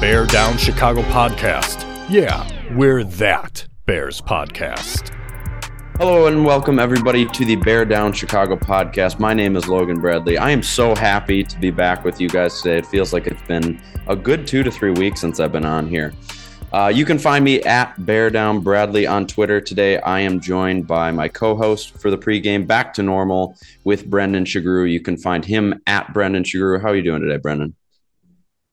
Bear Down Chicago podcast. Yeah, we're that Bears podcast. Hello and welcome everybody to the Bear Down Chicago podcast. My name is Logan Bradley. I am so happy to be back with you guys today. It feels like it's been a good two to three weeks since I've been on here. Uh, you can find me at Bear Down Bradley on Twitter. Today I am joined by my co-host for the pregame Back to Normal with Brendan Shagrew. You can find him at Brendan Shagrew. How are you doing today, Brendan?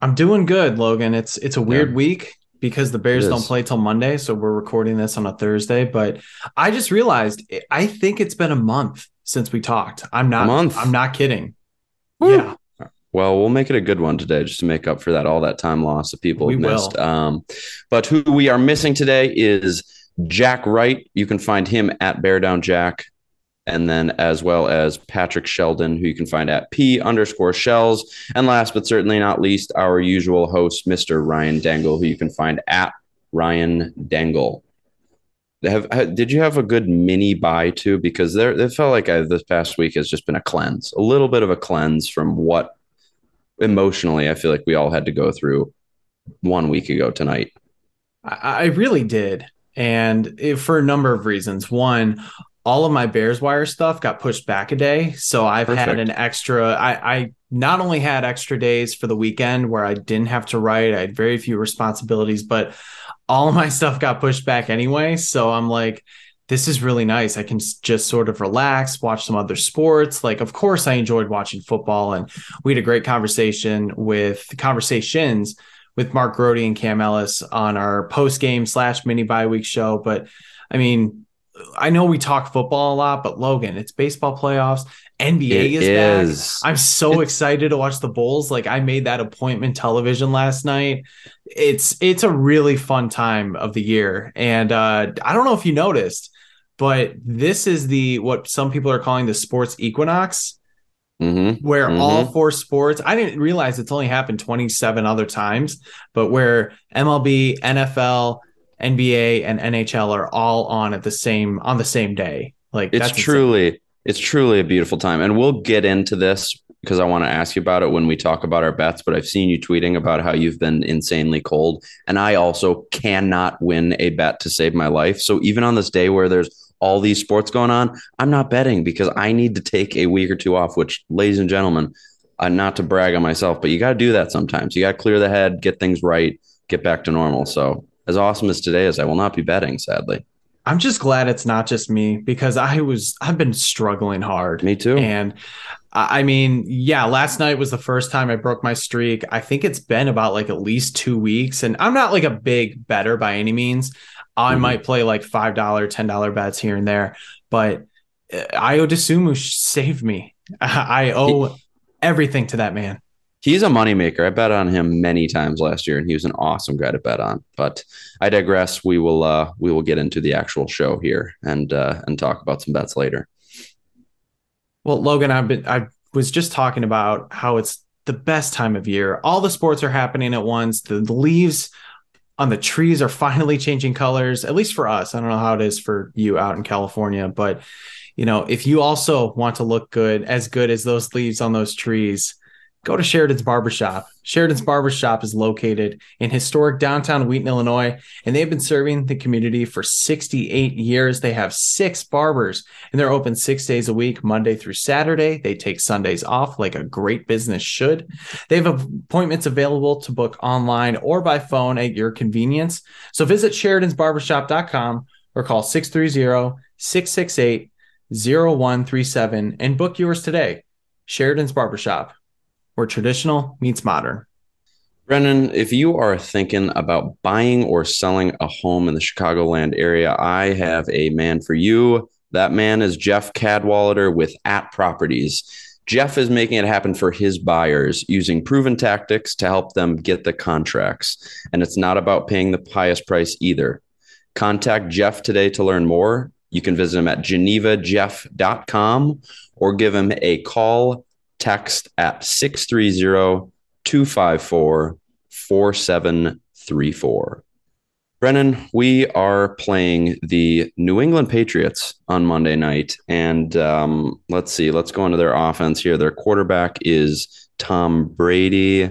I'm doing good, Logan. It's it's a weird Yeah. week because the Bears don't play till Monday, so we're recording this on a Thursday. But I just realized I think it's been a month since we talked. I'm not. month? I'm not kidding. Woo. Yeah, Well, we'll make it a good one today just to make up for that all that time loss that people We missed. Um, but who we are missing today is Jack Wright. You can find him at Bear Down Jack, and then as well as Patrick Sheldon, who you can find at P underscore Shells. And last but certainly not least, our usual host, Mr. Ryan Dangle, who you can find at Ryan Dangle. Have, did you have a good mini buy too? Because there, it felt like I, this past week has just been a cleanse, a little bit of a cleanse from what emotionally I feel like we all had to go through one week ago tonight. I, I really did, and it, for a number of reasons. One, all of my Bears wire stuff got pushed back a day, so I've had an extra. I, I not only had extra days for the weekend where I didn't have to write. I had very few responsibilities, but all of my stuff got pushed back anyway. So I'm like, this is really nice. I can just sort of relax, watch some other sports. Like, of course, I enjoyed watching football, and we had a great conversation with conversations with Mark Grote and Cam Ellis on our post game slash mini bye week show. But I mean, I know we talk football a lot, but Logan, it's baseball playoffs. NBA It is, back. is. I'm so It's- excited to watch the Bulls. Like I made that appointment television last night. It's it's a really fun time of the year. And uh I don't know if you noticed, but this is the what some people are calling the sports equinox Mm-hmm. where all four sports I didn't realize it's only happened 27 other times, but where MLB, NFL, NBA, and NHL are all on at the same on the same day. Like It's that's insane. truly, it's truly a beautiful time, and we'll get into this because I want to ask you about it when we talk about our bets. But I've seen you tweeting about how you've been insanely cold, and I also cannot win a bet to save my life. So even on this day where there's all these sports going on, I'm not betting because I need to take a week or two off. Which, ladies and gentlemen, uh, not to brag on myself, but you got to do that sometimes. You got to clear the head, get things right, get back to normal. So as awesome as today is, I will not be betting, sadly. I'm just glad it's not just me because I was I've been struggling hard. Me too. And I mean, yeah, last night was the first time I broke my streak. I think it's been about like at least two weeks. And I'm not like a big better by any means. I Mhm. might play like $5, $10 bets here and there, but uh, Ayo Dosunmu saved me. I owe everything to that man. He's a moneymaker. I bet on him many times last year, and he was an awesome guy to bet on. But I digress. We will uh, we will get into the actual show here and uh, and talk about some bets later. Well, Logan, I've been I was just talking about how it's the best time of year. All the sports are happening at once. The, leaves on the trees are finally changing colors, at least for us. I don't know how it is for you out in California, but you know, if you also want to look good, as good as those leaves on those trees, go to Sheridan's Barbershop. Sheridan's Barbershop is located in historic downtown Wheaton, Illinois, and they've been serving the community for 68 years. They have six barbers and they're open six days a week, Monday through Saturday. They take Sundays off like a great business should. They have appointments available to book online or by phone at your convenience. So visit Sheridan'sBarbershop.com or call 630 668 0137 and book yours today. Sheridan's Barbershop, where traditional meets modern. Brennan, if you are thinking about buying or selling a home in the Chicagoland area, I have a man for you. That man is Jeff Cadwallader with At Properties. Jeff is making it happen for his buyers using proven tactics to help them get the contracts. And it's not about paying the highest price either. Contact Jeff today to learn more. You can visit him at genevajeff.com or give him a call, text at 630 254 4734. Brennan, we are playing the New England Patriots on Monday night. And um, let's see, let's go into their offense here. Their quarterback is Tom Brady.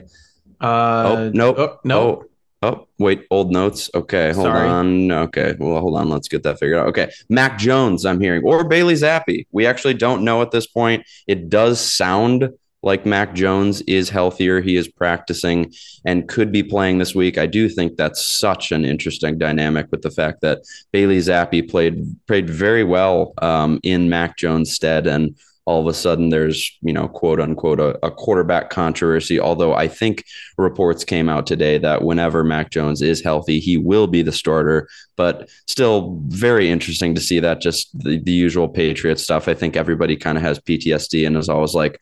Uh, oh, nope. Oh, no. Oh, oh, wait, old notes. Okay, hold Sorry. on. Okay, well, hold on. Let's get that figured out. Okay, Mac Jones, I'm hearing, or Bailey Zappe. We actually don't know at this point. It does sound like Mac Jones is healthier. He is practicing and could be playing this week. I do think that's such an interesting dynamic with the fact that Bailey Zappe played played very well um, in Mac Jones' stead, and all of a sudden there's you know quote unquote a, a quarterback controversy. Although I think reports came out today that whenever Mac Jones is healthy, he will be the starter. But still, very interesting to see that just the, the usual Patriot stuff. I think everybody kind of has PTSD and is always like,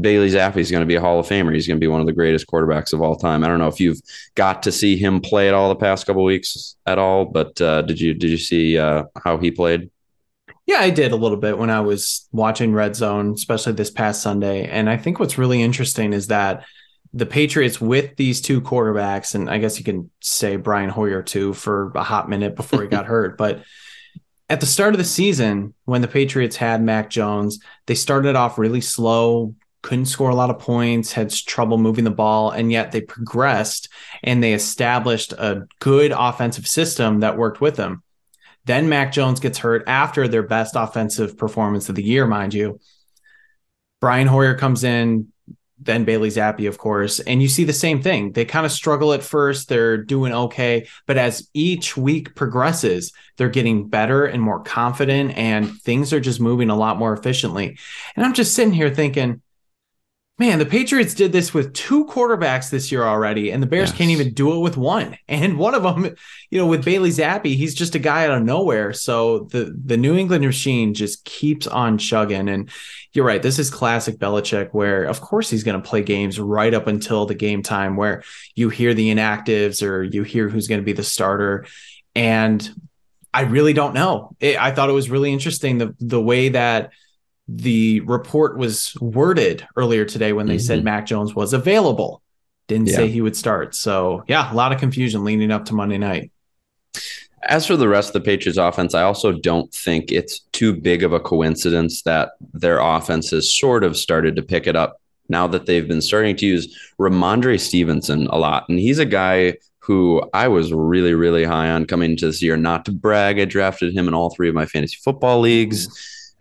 Bailey Zappe is going to be a Hall of Famer. He's going to be one of the greatest quarterbacks of all time. I don't know if you've got to see him play at all the past couple weeks at all, but uh, did you did you see uh, how he played? Yeah, I did a little bit when I was watching Red Zone, especially this past Sunday. And I think what's really interesting is that the Patriots with these two quarterbacks, and I guess you can say Brian Hoyer too for a hot minute before he got hurt, but at the start of the season, when the Patriots had Mac Jones, they started off really slow, couldn't score a lot of points, had trouble moving the ball, and yet they progressed and they established a good offensive system that worked with them. Then Mac Jones gets hurt after their best offensive performance of the year, mind you. Brian Hoyer comes in, then Bailey Zappe, of course, and you see the same thing. They kind of struggle at first, they're doing okay, but as each week progresses, they're getting better and more confident, and things are just moving a lot more efficiently. And I'm just sitting here thinking, man, the Patriots did this with two quarterbacks this year already, and the Bears Yes. can't even do it with one. And one of them, you know, with Bailey Zappe, he's just a guy out of nowhere. So the the New England machine just keeps on chugging. And you're right, this is classic Belichick, where of course he's going to play games right up until the game time, where you hear the inactives or you hear who's going to be the starter, and I really don't know. It, I thought it was really interesting the the way that the report was worded earlier today when they said Mhm. Mac Jones was available. Didn't Yeah. say he would start. So yeah, a lot of confusion leading up to Monday night. As for the rest of the Patriots offense, I also don't think it's too big of a coincidence that their offense has sort of started to pick it up now that they've been starting to use Rhamondre Stevenson a lot. And he's a guy who I was really, really high on coming into this year. Not to brag, I drafted him in all three of my fantasy football leagues,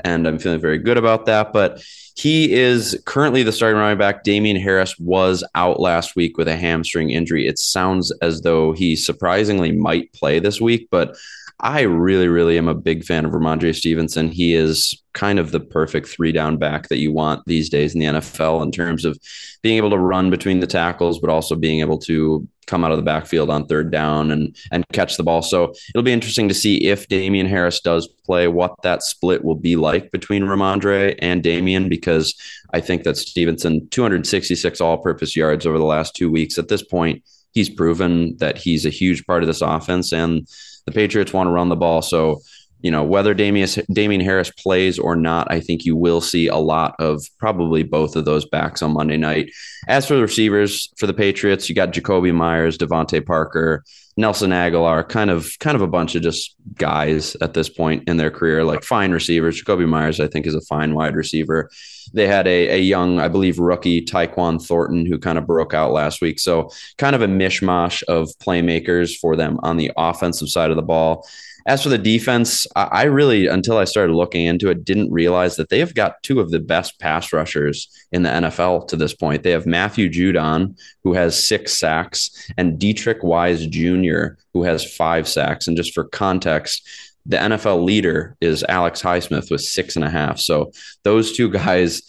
and I'm feeling very good about that. But he is currently the starting running back. Damien Harris was out last week with a hamstring injury. It sounds as though he surprisingly might play this week, but I really, really am a big fan of Rhamondre Stevenson. He is kind of the perfect three down back that you want these days in the NFL in terms of being able to run between the tackles, but also being able to come out of the backfield on third down and and catch the ball. So it'll be interesting to see if Damien Harris does play, what that split will be like between Rhamondre and Damien, because I think that Stevenson 266 all-purpose yards over the last two weeks. At this point, he's proven that he's a huge part of this offense, and the Patriots want to run the ball. So you know, whether Damien Harris plays or not, I think you will see a lot of probably both of those backs on Monday night. As for the receivers for the Patriots, you got Jakobi Meyers, DeVante Parker, Nelson Agholor, kind of kind of a bunch of just guys at this point in their career, like fine receivers. Jakobi Meyers, I think, is a fine wide receiver. They had a, a young, I believe, rookie Tyquan Thornton who kind of broke out last week. So kind of a mishmash of playmakers for them on the offensive side of the ball. As for the defense, I really, until I started looking into it, didn't realize that they have got two of the best pass rushers in the NFL to this point. They have Matthew Judon, who has six sacks, and Deatrich Wise Jr., who has five sacks. And just for context, the NFL leader is Alex Highsmith with six and a half. So those two guys,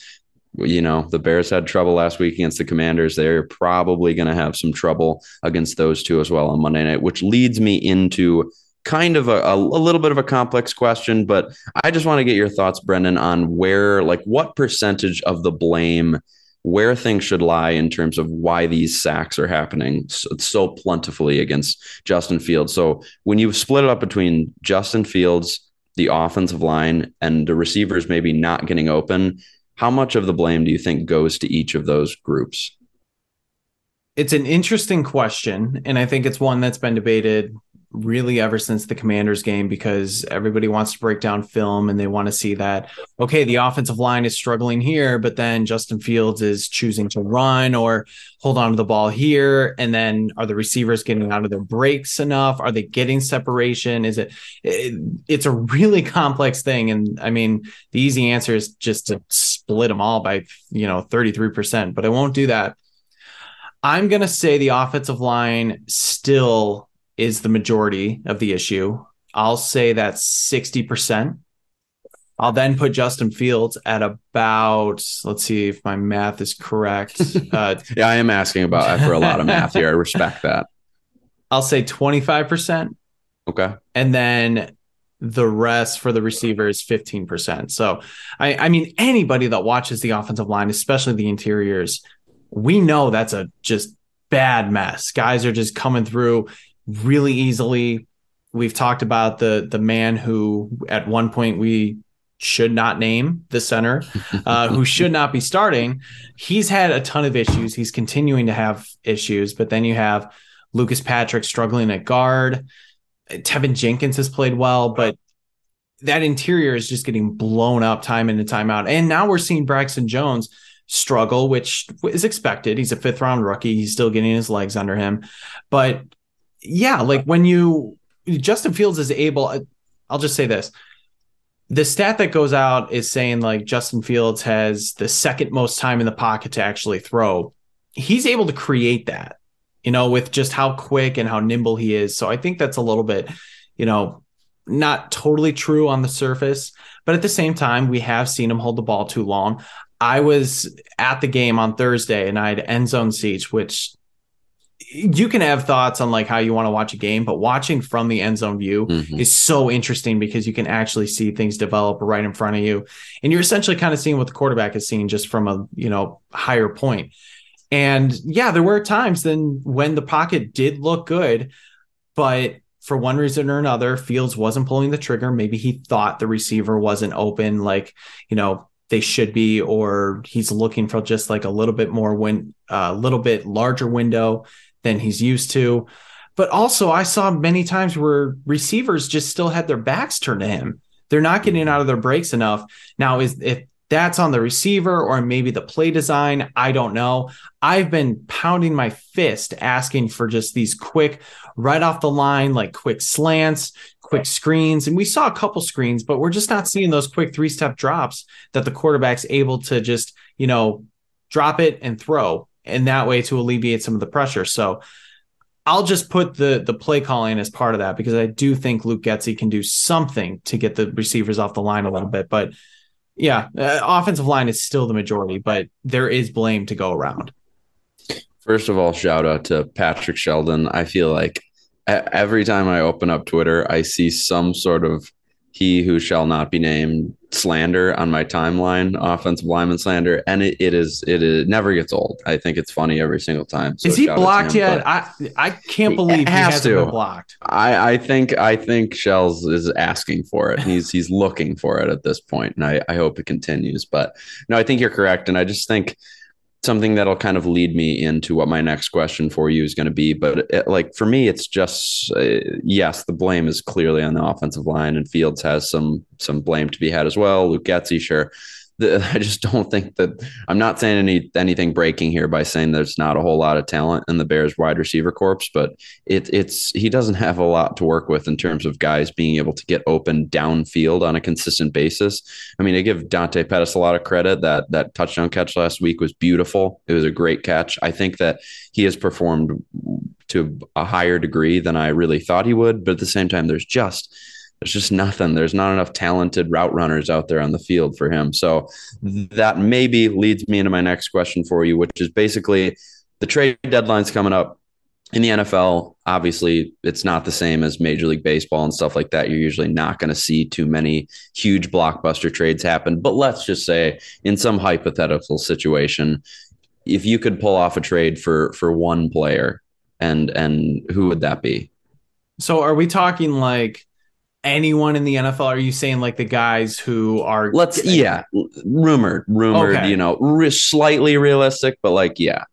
you know, the Bears had trouble last week against the Commanders. They're probably going to have some trouble against those two as well on Monday night, which leads me into kind of a, a, little bit of a complex question, but I just want to get your thoughts, Brendan, on where, like, what percentage of the blame, where things should lie in terms of why these sacks are happening so, so plentifully against Justin Fields. So when you split it up between Justin Fields, the offensive line, and the receivers maybe not getting open, how much of the blame do you think goes to each of those groups? It's an interesting question. And I think it's one that's been debated really ever since the commanders game because everybody wants to break down film and they want to see that okay the offensive line is struggling here but then justin fields is choosing to run or hold on to the ball here. And then are the receivers getting out of their breaks enough? Are they getting separation? Is it, it it's a really complex thing. And i mean the easy answer is just to split them all by you know 33% but i won't do that. I'm going to say the offensive line still is the majority of the issue. I'll say that's 60%. I'll then put Justin Fields at about, let's see if my math is correct. Uh, yeah, I am asking about for a lot of math here. I respect that. I'll say 25%. Okay. And then the rest for the receiver is 15%. So I, I mean anybody that watches the offensive line, especially the interiors, we know that's a just bad mess. Guys are just coming through really easily. We've talked about the the man who at one point we should not name the center, uh, who should not be starting. He's had a ton of issues. He's continuing to have issues, but then you have Lucas Patrick struggling at guard. Teven Jenkins has played well, but that interior is just getting blown up time in and time out. And now we're seeing Braxton Jones struggle, which is expected. He's a fifth round rookie. He's still getting his legs under him. But yeah, like when you Justin Fields is able, I'll just say this. The stat that goes out is saying like Justin Fields has the second most time in the pocket to actually throw. He's able to create that, you know, with just how quick and how nimble he is. So I think that's a little bit, you know, not totally true on the surface, but at the same time, we have seen him hold the ball too long. I was at the game on Thursday and I had end zone seats, which you can have thoughts on like how you want to watch a game, but watching from the end zone view mm-hmm. is so interesting because you can actually see things develop right in front of you. And you're essentially kind of seeing what the quarterback is seeing just from a, you know, higher point. And yeah, there were times then when the pocket did look good, but for one reason or another, Fields wasn't pulling the trigger. Maybe he thought the receiver wasn't open, like, you know, they should be, or he's looking for just like a little bit more win, a little bit larger window than he's used to. But also, I saw many times where receivers just still had their backs turned to him. They're not getting mm-hmm. out of their breaks enough. Now, is if that's on the receiver or maybe the play design, I don't know. I've been pounding my fist asking for just these quick, right off the line, like quick slants, quick screens. And we saw a couple screens, but we're just not seeing those quick three step drops that the quarterback's able to just, you know, drop it and throw and that way to alleviate some of the pressure. So I'll just put the the play calling as part of that because I do think Luke Getsy can do something to get the receivers off the line a little bit. But yeah, uh, offensive line is still the majority, but there is blame to go around. First of all, shout out to Patrick Sheldon. I feel like every time I open up Twitter, I see some sort of he who shall not be named slander on my timeline, offensive lineman slander, and it, it is it is never gets old. I think it's funny every single time. So is he blocked him, yet? I I can't believe he, has to been blocked. I I think I think Shells is asking for it. He's he's looking for it at this point, and I I hope it continues. But no, I think you're correct, and I just think something that'll kind of lead me into what my next question for you is going to be. But it, like for me, it's just uh, yes, the blame is clearly on the offensive line, and Fields has some some blame to be had as well. Luke Getsy, sure, the, I just don't think that I'm not saying any anything breaking here by saying there's not a whole lot of talent in the Bears wide receiver corps, but it, it's he doesn't have a lot to work with in terms of guys being able to get open downfield on a consistent basis. I mean, I give Dante Pettis a lot of credit. That that touchdown catch last week was beautiful. It was a great catch. I think that he has performed to a higher degree than I really thought he would, but at the same time, there's just there's just nothing. There's not enough talented route runners out there on the field for him. So that maybe leads me into my next question for you, which is basically the trade deadline's coming up. in the NFL, obviously, it's not the same as Major League Baseball and stuff like that. You're usually not going to see too many huge blockbuster trades happen. But let's just say, in some hypothetical situation, if you could pull off a trade for for one player, and and who would that be? So are we talking like anyone in the NFL? Are you saying like the guys who are Let's yeah, rumored, rumored. Okay. You know, re- slightly realistic, but like yeah,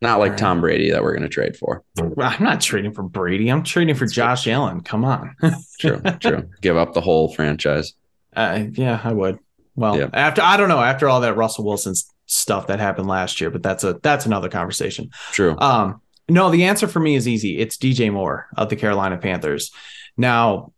not like right. Tom Brady that we're going to trade for. I'm not trading for Brady. I'm trading for Josh Allen. Come on. True, true. Give up the whole franchise. Uh, yeah, I would. Well, Yeah. after I don't know after all that Russell Wilson's stuff that happened last year, but that's a that's another conversation. True. Um, no, the answer for me is easy. It's DJ Moore of the Carolina Panthers. Now,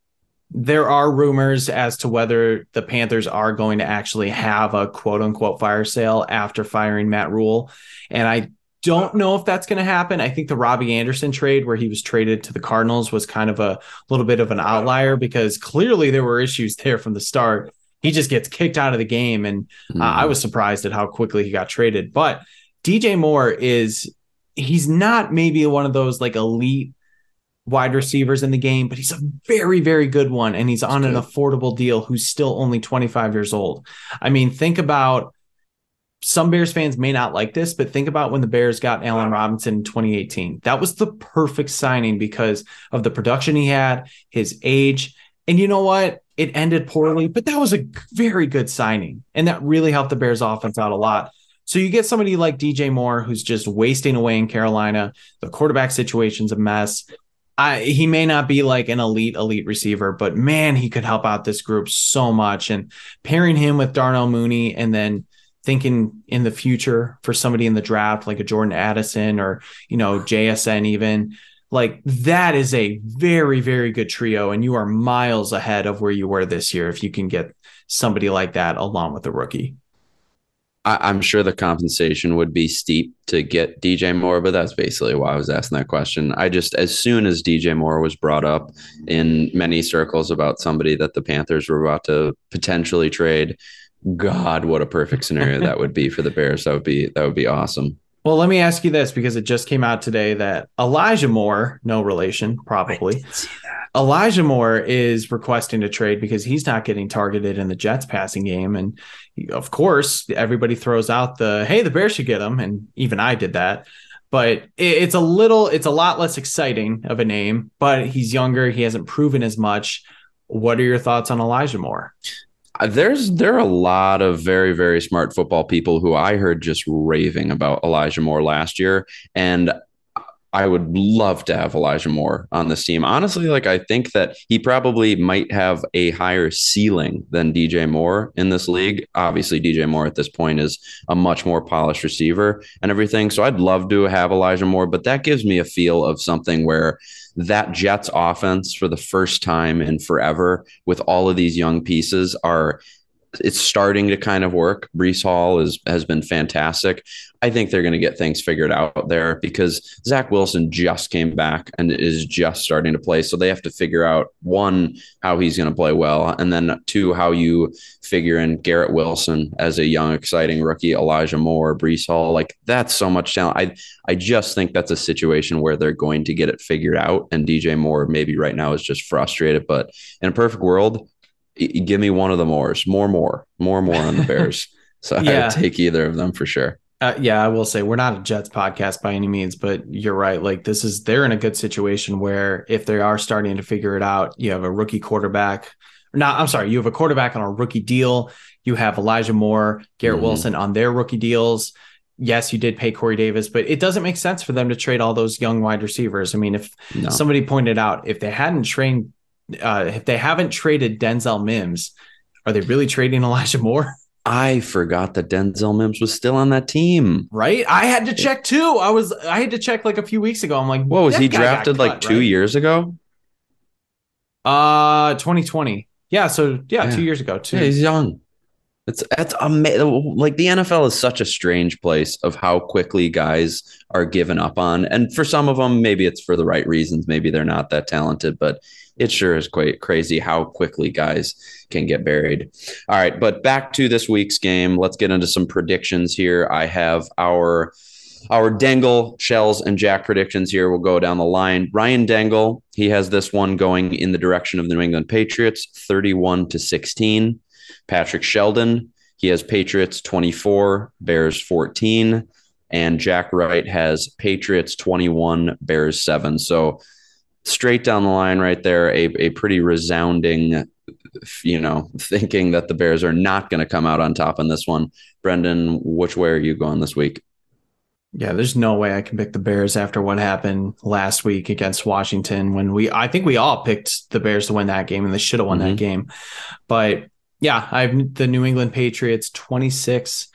there are rumors as to whether the Panthers are going to actually have a quote unquote fire sale after firing Matt Rhule. And I don't know if that's going to happen. I think the Robbie Anderson trade, where he was traded to the Cardinals, was kind of a little bit of an outlier because clearly there were issues there from the start. He just gets kicked out of the game. And uh, I was surprised at how quickly he got traded. But DJ Moore is he's not maybe one of those like elite wide receivers in the game, but he's a very, very good one. And he's on an affordable deal who's still only 25 years old. I mean, think about some Bears fans may not like this, but think about when the Bears got Allen Robinson in 2018. That was the perfect signing because of the production he had, his age. And you know what? It ended poorly, but that was a very good signing. And that really helped the Bears offense out a lot. So you get somebody like DJ Moore who's just wasting away in Carolina. The quarterback situation's a mess. I, he may not be like an elite, elite receiver, but man, he could help out this group so much. And pairing him with Darnell Mooney and then thinking in the future for somebody in the draft like a Jordan Addison or, you know, JSN even, like that is a very, very good trio. And you are miles ahead of where you were this year if you can get somebody like that along with a rookie. I, I'm sure the compensation would be steep to get DJ Moore, but that's basically why I was asking that question. I just, as soon as DJ Moore was brought up in many circles about somebody that the Panthers were about to potentially trade, God, what a perfect scenario that would be for the Bears. That would be that would be awesome. Well, let me ask you this because it just came out today that Elijah Moore, no relation, probably. Elijah Moore is requesting a trade because he's not getting targeted in the Jets passing game. And of course, everybody throws out the, hey, the Bears should get him. And even I did that. But it's a little, it's a lot less exciting of a name, but he's younger. He hasn't proven as much. What are your thoughts on Elijah Moore? There's there are a lot of very very smart football people who I heard just raving about Elijah Moore last year, and I would love to have Elijah Moore on this team. Honestly, like I think that he probably might have a higher ceiling than DJ Moore in this league. Obviously, DJ Moore at this point is a much more polished receiver and everything. So I'd love to have Elijah Moore, but that gives me a feel of something where that Jets offense for the first time in forever with all of these young pieces are it's starting to kind of work. Breece Hall is has been fantastic. I think they're going to get things figured out there because Zach Wilson just came back and is just starting to play. So they have to figure out one how he's going to play well, and then two how you figure in Garrett Wilson as a young, exciting rookie, Elijah Moore, Breece Hall. Like that's so much talent. I I just think that's a situation where they're going to get it figured out. And DJ Moore maybe right now is just frustrated, but in a perfect world, give me one of the Moores, more, more, more, more on the Bears. So I would take either of them for sure. Uh, yeah, I will say we're not a Jets podcast by any means, but you're right. Like this is they're in a good situation where if they are starting to figure it out, you have a rookie quarterback. No, I'm sorry, you have a quarterback on a rookie deal. You have Elijah Moore, Garrett Mhm. Wilson on their rookie deals. Yes, you did pay Corey Davis, but it doesn't make sense for them to trade all those young wide receivers. I mean, if No. somebody pointed out if they hadn't trained, uh, if they haven't traded Denzel Mims, are they really trading Elijah Moore? I forgot that Denzel Mims was still on that team. Right? I had to check too. I was I had to check like a few weeks ago. I'm like, What was he drafted like cut, two right? years ago? Uh 2020. Yeah, so yeah, Yeah. two years ago too. Yeah, he's young. It's that's amazing. Like the NFL is such a strange place of how quickly guys are given up on, and for some of them, maybe it's for the right reasons. Maybe they're not that talented, but it sure is quite crazy how quickly guys can get buried. All right, but back to this week's game. Let's get into some predictions here. I have our our Dangle, Shells, and Jack predictions here will go down the line. Ryan Dangle, he has this one going in the direction of the New England Patriots, 31 to 16. Patrick Sheldon, he has Patriots 24, Bears 14. And Jack Wright has Patriots 21, Bears 7. So straight down the line right there, a, a pretty resounding, you know, thinking that the Bears are not going to come out on top in this one. Brendan, which way are you going this week? Yeah, there's no way I can pick the Bears after what happened last week against Washington when we I think we all picked the Bears to win that game and they should have won mm-hmm. that game. But yeah, I've the New England Patriots 26,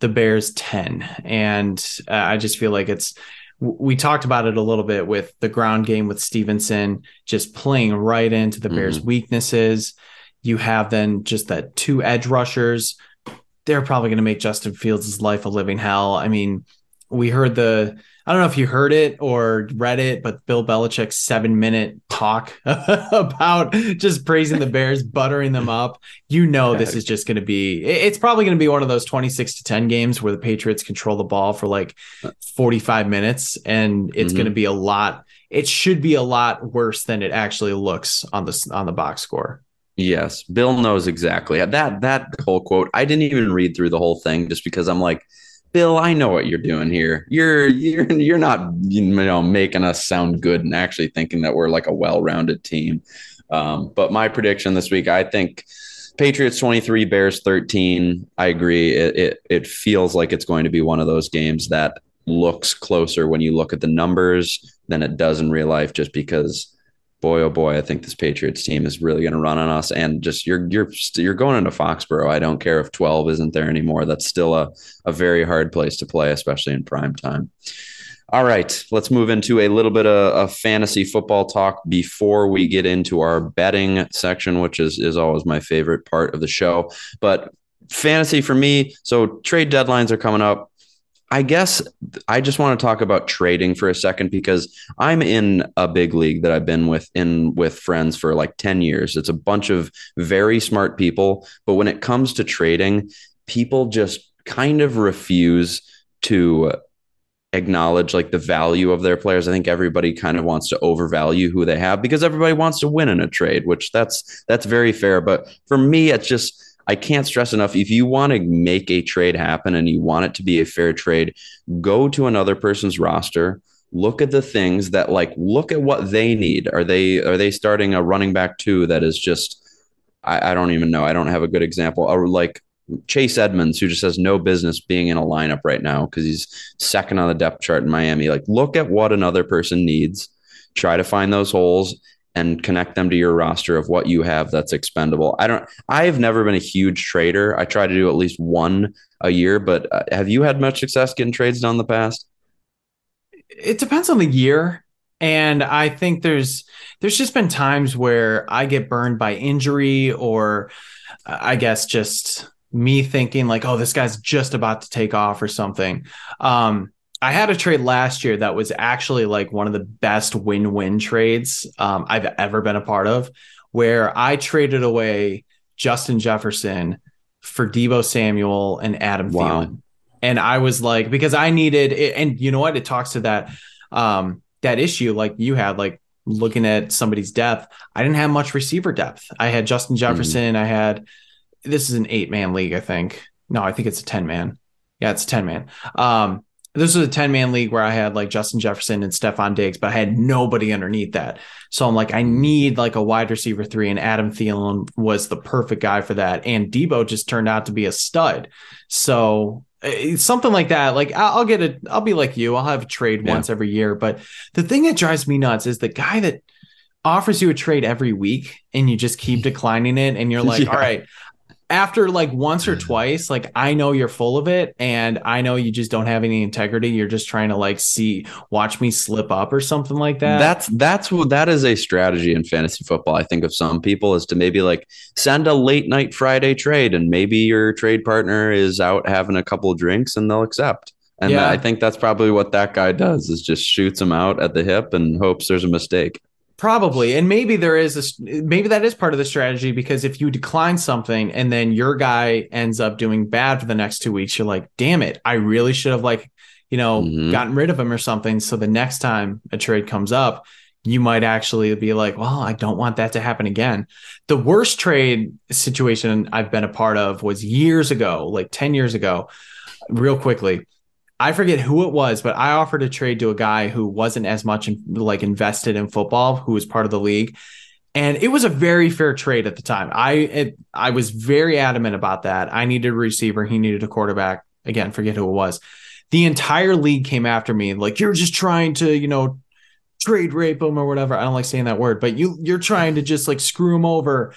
the Bears 10. And uh, I just feel like it's we talked about it a little bit with the ground game with Stevenson just playing right into the mm-hmm. Bears' weaknesses. You have then just that two edge rushers. They're probably going to make Justin Fields' life a living hell. I mean, we heard the I don't know if you heard it or read it, but Bill Belichick's seven minute talk about just praising the Bears, buttering them up. You know, this is just going to be, it's probably going to be one of those 26 to 10 games where the Patriots control the ball for like 45 minutes. And it's mm-hmm. going to be a lot, it should be a lot worse than it actually looks on the, on the box score. Yes, Bill knows exactly that. That whole quote. I didn't even read through the whole thing just because I'm like, Bill, I know what you're doing here. You're you're you're not you know making us sound good and actually thinking that we're like a well-rounded team. Um, but my prediction this week, I think Patriots 23, Bears 13. I agree. It, it it feels like it's going to be one of those games that looks closer when you look at the numbers than it does in real life, just because boy, oh boy, I think this Patriots team is really going to run on us. And just you're you're you're going into Foxborough. I don't care if 12 isn't there anymore. That's still a a very hard place to play, especially in prime time. All right, let's move into a little bit of, of fantasy football talk before we get into our betting section, which is is always my favorite part of the show. But fantasy for me, so trade deadlines are coming up. I guess I just want to talk about trading for a second because I'm in a big league that I've been with in with friends for like 10 years. It's a bunch of very smart people, but when it comes to trading, people just kind of refuse to acknowledge like the value of their players. I think everybody kind of wants to overvalue who they have because everybody wants to win in a trade, which that's that's very fair, but for me it's just I can't stress enough if you want to make a trade happen and you want it to be a fair trade, go to another person's roster, look at the things that like look at what they need. Are they are they starting a running back two that is just I, I don't even know. I don't have a good example. Or like Chase Edmonds, who just has no business being in a lineup right now because he's second on the depth chart in Miami. Like, look at what another person needs, try to find those holes, and connect them to your roster of what you have that's expendable. I don't I've never been a huge trader. I try to do at least one a year, but uh, have you had much success getting trades done in the past? It depends on the year. And I think there's there's just been times where I get burned by injury or I guess just me thinking like, oh, this guy's just about to take off or something. Um, I had a trade last year that was actually like one of the best win-win trades um, I've ever been a part of, where I traded away Justin Jefferson for Deebo Samuel and Adam wow. Thielen, and I was like, because I needed, and you know what, it talks to that um, that issue like you had, like looking at somebody's depth. I didn't have much receiver depth. I had Justin hmm. Jefferson. Mm. I had this is an eight man league, I think. No, I think it's a ten man. Yeah, it's a ten man. Um, this was a 10 man league where I had like Justin Jefferson and Stefon Diggs, but I had nobody underneath that. So I'm like, I need like a wide receiver three, and Adam Thielen was the perfect guy for that. And Deebo just turned out to be a stud. So eh, something like that. Like I'll get it. I'll be like you. I'll have a trade yeah. once every year. But the thing that drives me nuts is the guy that offers you a trade every week and you just keep declining it. And you're like, yeah. all right, after like once or hmm. twice, like I know you're full of it and I know you just don't have any integrity. You're just trying to like see watch me slip up or something like that. That's that's what that is a strategy in fantasy football. I think of some people is to maybe like send a late night Friday trade and maybe your trade partner is out having a couple drinks and they'll accept. And yeah. I think that's probably what that guy does is just shoots him out at the hip and hopes there's a mistake. Probably. And maybe there is a maybe that is part of the strategy because if you decline something and then your guy ends up doing bad for the next two weeks, you're like, damn it, I really should have like you know, Mhm. gotten rid of him or something. So the next time a trade comes up, you might actually be like, well, I don't want that to happen again. The worst trade situation I've been a part of was years ago, like 10 years ago, real quickly. I forget who it was, but I offered a trade to a guy who wasn't as much in, like invested in football, who was part of the league. And it was a very fair trade at the time. I it, I was very adamant about that. I needed a receiver, he needed a quarterback. Again, forget who it was. The entire league came after me like you're just trying to, you know, trade rape him or whatever. I don't like saying that word, but you you're trying to just like screw him over.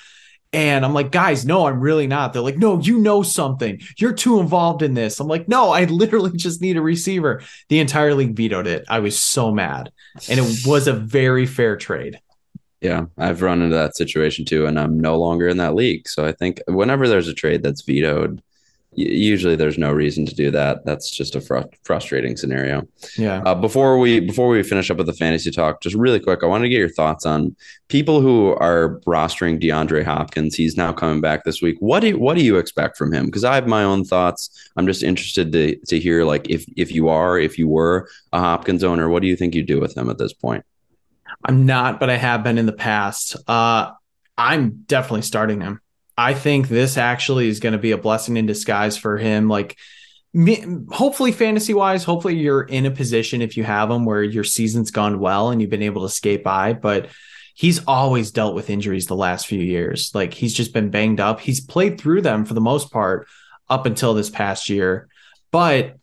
And I'm like, guys, no, I'm really not. They're like, no, you know something. You're too involved in this. I'm like, no, I literally just need a receiver. The entire league vetoed it. I was so mad. And it was a very fair trade. Yeah, I've run into that situation too, and I'm no longer in that league. So I think whenever there's a trade that's vetoed, usually there's no reason to do that. That's just a fr- frustrating scenario. Yeah. Uh, before we before we finish up with the fantasy talk, just really quick, I want to get your thoughts on people who are rostering DeAndre Hopkins. He's now coming back this week. What do what do you expect from him? Because I have my own thoughts. I'm just interested to to hear like if if you are if you were a Hopkins owner, what do you think you do with him at this point? I'm not, but I have been in the past. Uh, I'm definitely starting him. I think this actually is going to be a blessing in disguise for him. Like, hopefully, fantasy wise, hopefully you're in a position if you have him where your season's gone well and you've been able to skate by. But he's always dealt with injuries the last few years. Like, he's just been banged up. He's played through them for the most part up until this past year. But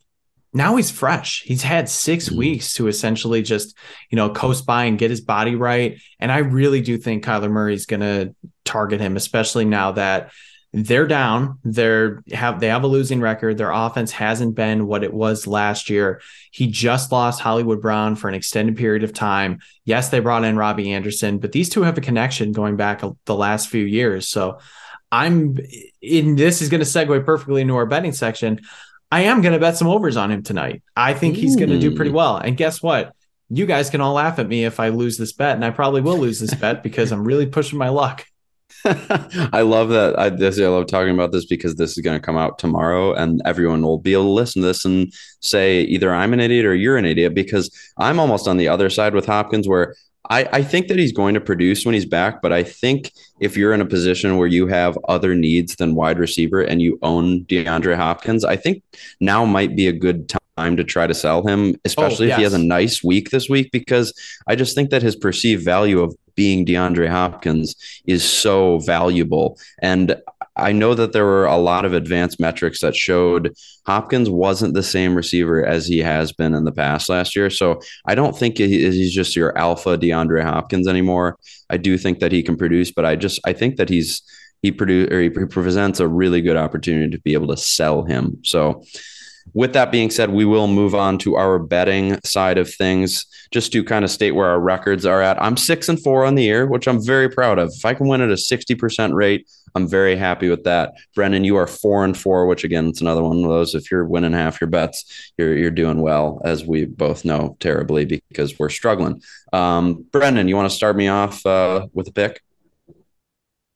now he's fresh. He's had 6 Mhm. weeks to essentially just, you know, coast by and get his body right. And I really do think Kyler Murray's going to target him, especially now that they're down. They're have they have a losing record. Their offense hasn't been what it was last year. He just lost Hollywood Brown for an extended period of time. Yes, they brought in Robbie Anderson, but these two have a connection going back the last few years. So I'm in this is going to segue perfectly into our betting section. I am going to bet some overs on him tonight. I think he's going to do pretty well. And guess what? You guys can all laugh at me if I lose this bet, and I probably will lose this bet because I'm really pushing my luck. I love that. I, this, I love talking about this because this is going to come out tomorrow, and everyone will be able to listen to this and say either I'm an idiot or you're an idiot. Because I'm almost on the other side with Hopkins, where I, I think that he's going to produce when he's back. But I think if you're in a position where you have other needs than wide receiver and you own DeAndre Hopkins, I think now might be a good time to try to sell him, especially if he has a nice week this week, because I just think that his perceived value of being DeAndre Hopkins is so valuable. And I know that there were a lot of advanced metrics that showed Hopkins wasn't the same receiver as he has been in the past last year. So I don't think he's just your alpha DeAndre Hopkins anymore. I do think that he can produce, but I just I think that he's he produce or he presents a really good opportunity to be able to sell him. So with that being said, we will move on to our betting side of things. Just to kind of state where our records are at. I'm six and four on the year, which I'm very proud of. If I can win at a 60% rate, I'm very happy with that. Brendan, you are four and four, which again, it's another one of those. If you're winning half your bets, you're you're doing well, as we both know terribly because we're struggling. Um, Brendan, you want to start me off uh, with a pick?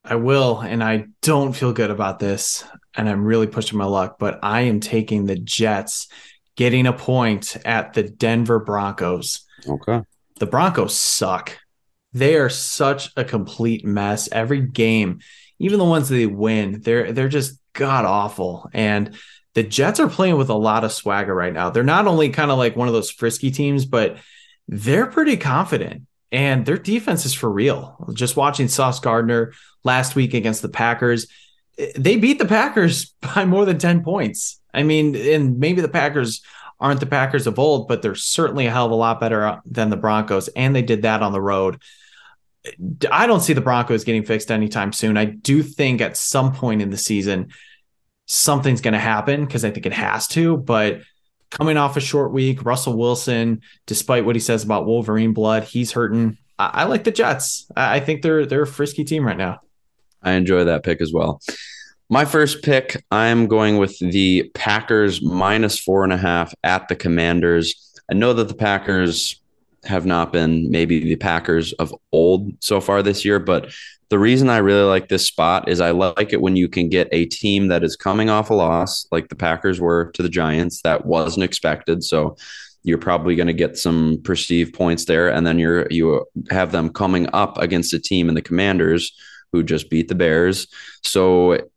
I will, and I don't feel good about this, and I'm really pushing my luck, but I am taking the Jets getting a point at the Denver Broncos. Okay. The Broncos suck. They are such a complete mess. Every game, even the ones they win, they're they're just god awful. And the Jets are playing with a lot of swagger right now. They're not only kind of like one of those frisky teams, but they're pretty confident. And their defense is for real. Just watching Sauce Gardner last week against the Packers, they beat the Packers by more than 10 points. I mean, and maybe the Packers aren't the Packers of old, but they're certainly a hell of a lot better uh, than the Broncos. And they did that on the road. I don't see the Broncos getting fixed anytime soon. I do think at some point in the season, something's going to happen because I think it has to. But coming off a short week, Russell Wilson, despite what he says about Wolverine blood, he's hurting. I, I like the Jets. I, I think they're they're a frisky team right now. I enjoy that pick as well. My first pick, I'm going with the Packers minus four and a half at the Commanders. I know that the Packers have not been maybe the Packers of old so far this year, but The reason I really like this spot is I like it when you can get a team that is coming off a loss, like the Packers were to the Giants, that wasn't expected. So you're probably going to get some perceived points there, and then you're you have them coming up against a team in the Commanders who just beat the Bears. So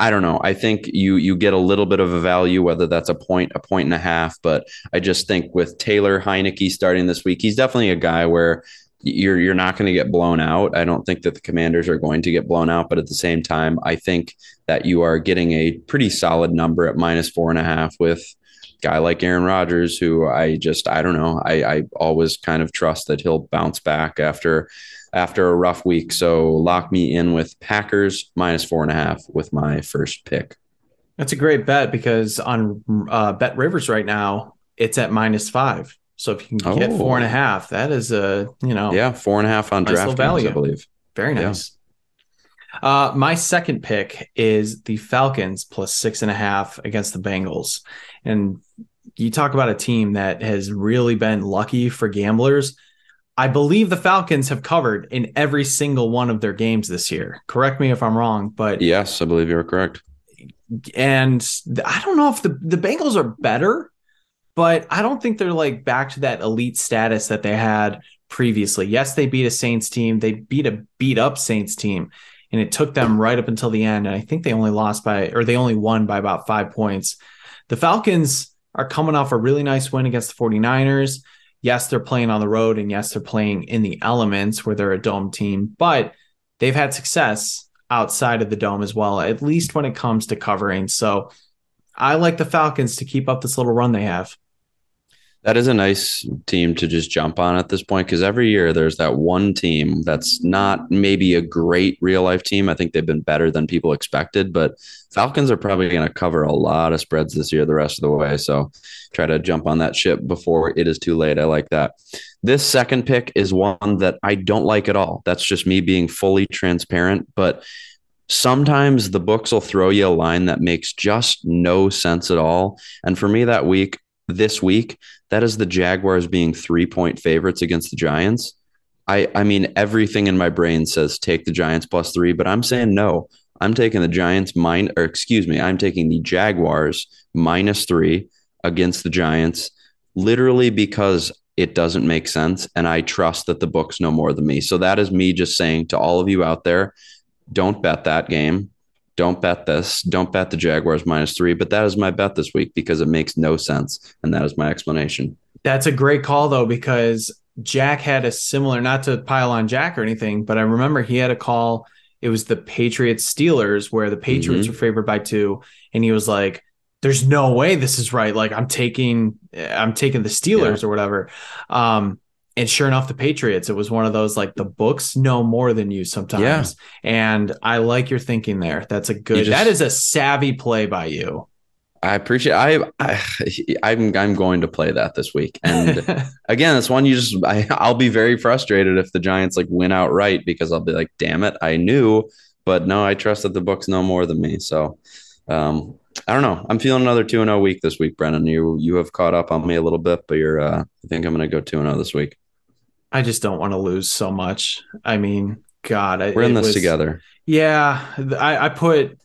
I don't know. I think you you get a little bit of a value, whether that's a point, a point and a half. But I just think with Taylor Heinicke starting this week, he's definitely a guy where you're you're not going to get blown out. I don't think that the Commanders are going to get blown out, but at the same time, I think that you are getting a pretty solid number at minus four and a half with guy like Aaron Rodgers, who I just I don't know. I, I always kind of trust that he'll bounce back after after a rough week. So lock me in with Packers minus four and a half with my first pick. That's a great bet because on uh, Bet Rivers right now, it's at minus five. So if you can get oh. four and a half, that is a you know yeah four and a half on nice draft value, I believe. Very nice. Yeah. Uh, my second pick is the Falcons plus six and a half against the Bengals, and you talk about a team that has really been lucky for gamblers. I believe the Falcons have covered in every single one of their games this year. Correct me if I'm wrong, but yes, I believe you're correct. And I don't know if the the Bengals are better, but I don't think they're like back to that elite status that they had previously. Yes, they beat a Saints team. They beat a beat up Saints team, and it took them right up until the end. And I think they only lost by or they only won by about five points. The Falcons are coming off a really nice win against the 49ers yes, they're playing on the road and yes, they're playing in the elements where they're a dome team, but they've had success outside of the dome as well, at least when it comes to covering. So I like the Falcons to keep up this little run they have. That is a nice team to just jump on at this point because every year there's that one team that's not maybe a great real life team. I think they've been better than people expected, but Falcons are probably going to cover a lot of spreads this year the rest of the way. So try to jump on that ship before it is too late. I like that. This second pick is one that I don't like at all. That's just me being fully transparent, but sometimes the books will throw you a line that makes just no sense at all. And for me that week, this week, that is the Jaguars being three point favorites against the Giants. I, I mean, everything in my brain says take the Giants plus three, but I'm saying no. I'm taking the Giants mine, or excuse me, I'm taking the Jaguars minus three against the Giants, literally because it doesn't make sense. And I trust that the books know more than me. So that is me just saying to all of you out there, don't bet that game. Don't bet this. Don't bet the Jaguars minus three. But that is my bet this week because it makes no sense. And that is my explanation. That's a great call, though, because Jack had a similar, not to pile on Jack or anything, but I remember he had a call. It was the Patriots Steelers where the Patriots mm-hmm. were favored by two. And he was like, there's no way this is right. Like I'm taking, I'm taking the Steelers yeah. or whatever. Um, and sure enough, the Patriots, it was one of those like the books know more than you sometimes. Yeah. And I like your thinking there. That's a good, just, that is a savvy play by you. I appreciate I, I I'm I'm going to play that this week. And again, it's one you just I, I'll be very frustrated if the Giants like win outright because I'll be like, damn it, I knew, but no, I trust that the books know more than me. So um I don't know. I'm feeling another 2 0 week this week, Brennan. You you have caught up on me a little bit, but you're uh I think I'm gonna go 2 0 this week. I just don't want to lose so much. I mean, God, we're in this was, together. Yeah, I, I put,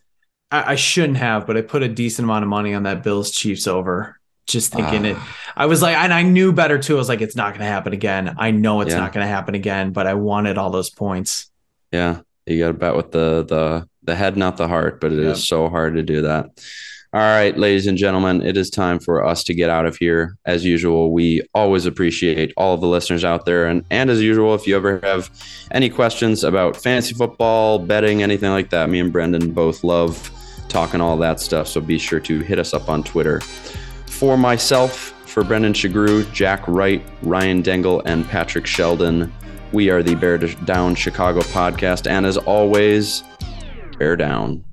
I, I, shouldn't have, but I put a decent amount of money on that Bills Chiefs over. Just thinking it, ah. I was like, and I knew better too. I was like, it's not going to happen again. I know it's yeah. not going to happen again, but I wanted all those points. Yeah, you got to bet with the the the head, not the heart. But it yep. is so hard to do that. All right, ladies and gentlemen, it is time for us to get out of here. As usual, we always appreciate all of the listeners out there. And, and as usual, if you ever have any questions about fantasy football, betting, anything like that, me and Brendan both love talking all that stuff. So be sure to hit us up on Twitter. For myself, for Brendan Shagrew, Jack Wright, Ryan Dengel, and Patrick Sheldon, we are the Bear Down Chicago podcast. And as always, bear down.